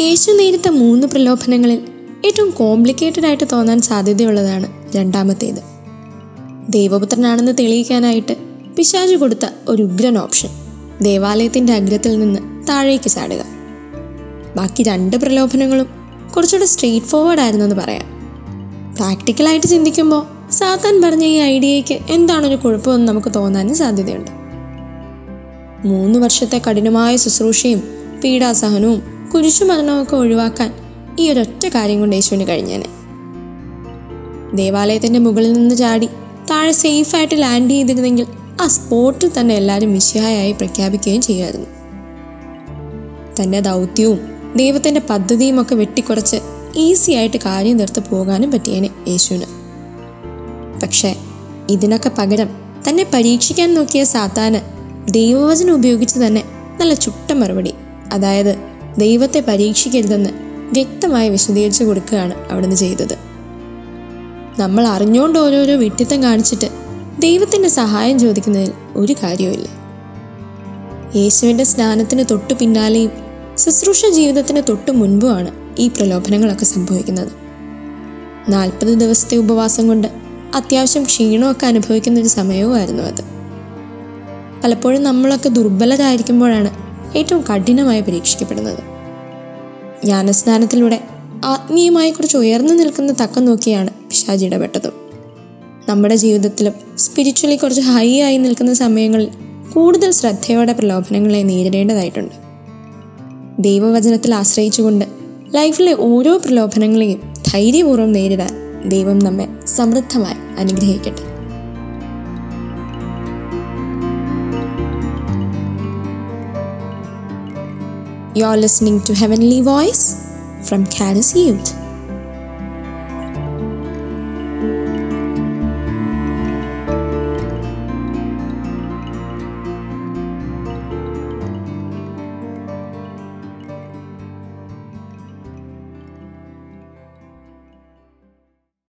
യേശു നേരിട്ട മൂന്ന് പ്രലോഭനങ്ങളിൽ ഏറ്റവും കോംപ്ലിക്കേറ്റഡ് ആയിട്ട് തോന്നാൻ സാധ്യതയുള്ളതാണ് രണ്ടാമത്തേത്. ദൈവപുത്രനാണെന്ന് തെളിയിക്കാനായിട്ട് പിശാചു കൊടുത്ത ഒരു ഉഗ്രൻ ഓപ്ഷൻ ദേവാലയത്തിന്റെ അഗ്രത്തിൽ നിന്ന് താഴേക്ക് ചാടുക. ബാക്കി രണ്ട് പ്രലോഭനങ്ങളും കുറച്ചുകൂടെ സ്ട്രെയിറ്റ് ഫോർവേഡ് ആയിരുന്നെന്ന് പറയാം. പ്രാക്ടിക്കലായിട്ട് ചിന്തിക്കുമ്പോൾ സാത്താൻ പറഞ്ഞ ഈ ഐഡിയയ്ക്ക് എന്താണൊരു കുഴപ്പമെന്ന് നമുക്ക് തോന്നാനും സാധ്യതയുണ്ട്. മൂന്ന് വർഷത്തെ കഠിനമായ ശുശ്രൂഷയും പീഡാസഹനവും കുരിശുമരണവും ഒക്കെ ഒഴിവാക്കാൻ ഈ ഒരൊറ്റ കാര്യം കൊണ്ട് യേശുവിന് കഴിഞ്ഞേനെ. ദേവാലയത്തിന്റെ മുകളിൽ നിന്ന് ചാടി താഴെ സേഫായിട്ട് ലാൻഡ് ചെയ്തിരുന്നെങ്കിൽ ആ സ്പോട്ടിൽ തന്നെ എല്ലാവരും മിശിഹായായി പ്രഖ്യാപിക്കുകയും ചെയ്യുമായിരുന്നു തന്റെ ദൗത്യവും ദൈവത്തിന്റെ പദ്ധതിയും ഒക്കെ വെട്ടിക്കുറച്ച് ഈസി ആയിട്ട് കാര്യം തീർത്ത് പോകാനും പറ്റിയേനെ യേശുവിന്. പക്ഷേ ഇതിനൊക്കെ പകരം തന്നെ പരീക്ഷിക്കാൻ നോക്കിയ സാത്താന് ദൈവവചനം ഉപയോഗിച്ച് തന്നെ നല്ല ചുട്ട മറുപടി അതായത് ദൈവത്തെ പരീക്ഷിക്കരുതെന്ന് വ്യക്തമായി വിശദീകരിച്ചു കൊടുക്കുകയാണ് അവിടുന്ന് ചെയ്തത്. നമ്മൾ അറിഞ്ഞുകൊണ്ട് ഓരോരോ വിട്ടിത്തം കാണിച്ചിട്ട് ദൈവത്തിന്റെ സഹായം ചോദിക്കുന്നതിൽ ഒരു കാര്യവുമില്ല. യേശുവിന്റെ സ്നാനത്തിന് തൊട്ടു പിന്നാലെയും ശുശ്രൂഷ ജീവിതത്തിന് തൊട്ടു മുൻപുമാണ് ഈ പ്രലോഭനങ്ങളൊക്കെ സംഭവിക്കുന്നത്. നാൽപ്പത് ദിവസത്തെ ഉപവാസം കൊണ്ട് അത്യാവശ്യം ക്ഷീണമൊക്കെ അനുഭവിക്കുന്ന ഒരു സമയവുമായിരുന്നു അത്. പലപ്പോഴും നമ്മളൊക്കെ ദുർബലരായിരിക്കുമ്പോഴാണ് ഏറ്റവും കഠിനമായി പരീക്ഷിക്കപ്പെടുന്നത്. ജ്ഞാനസ്നാനത്തിലൂടെ ആത്മീയമായി കുറച്ച് ഉയർന്നു നിൽക്കുന്ന തക്കം നോക്കിയാണ് പിശാജ് ഇടപെട്ടത്. നമ്മുടെ ജീവിതത്തിലും സ്പിരിച്വലി കുറച്ച് ഹൈ ആയി നിൽക്കുന്ന സമയങ്ങളിൽ കൂടുതൽ ശ്രദ്ധയോടെ പ്രലോഭനങ്ങളെ നേരിടേണ്ടതായിട്ടുണ്ട്. ദൈവവചനത്തിൽ ആശ്രയിച്ചുകൊണ്ട് ലൈഫിലെ ഓരോ പ്രലോഭനങ്ങളെയും ധൈര്യപൂർവം നേരിടാൻ ദൈവം നമ്മെ സമൃദ്ധമായി അനുഗ്രഹിക്കട്ടെ. You're listening to Heavenly Voice from Caris Youth.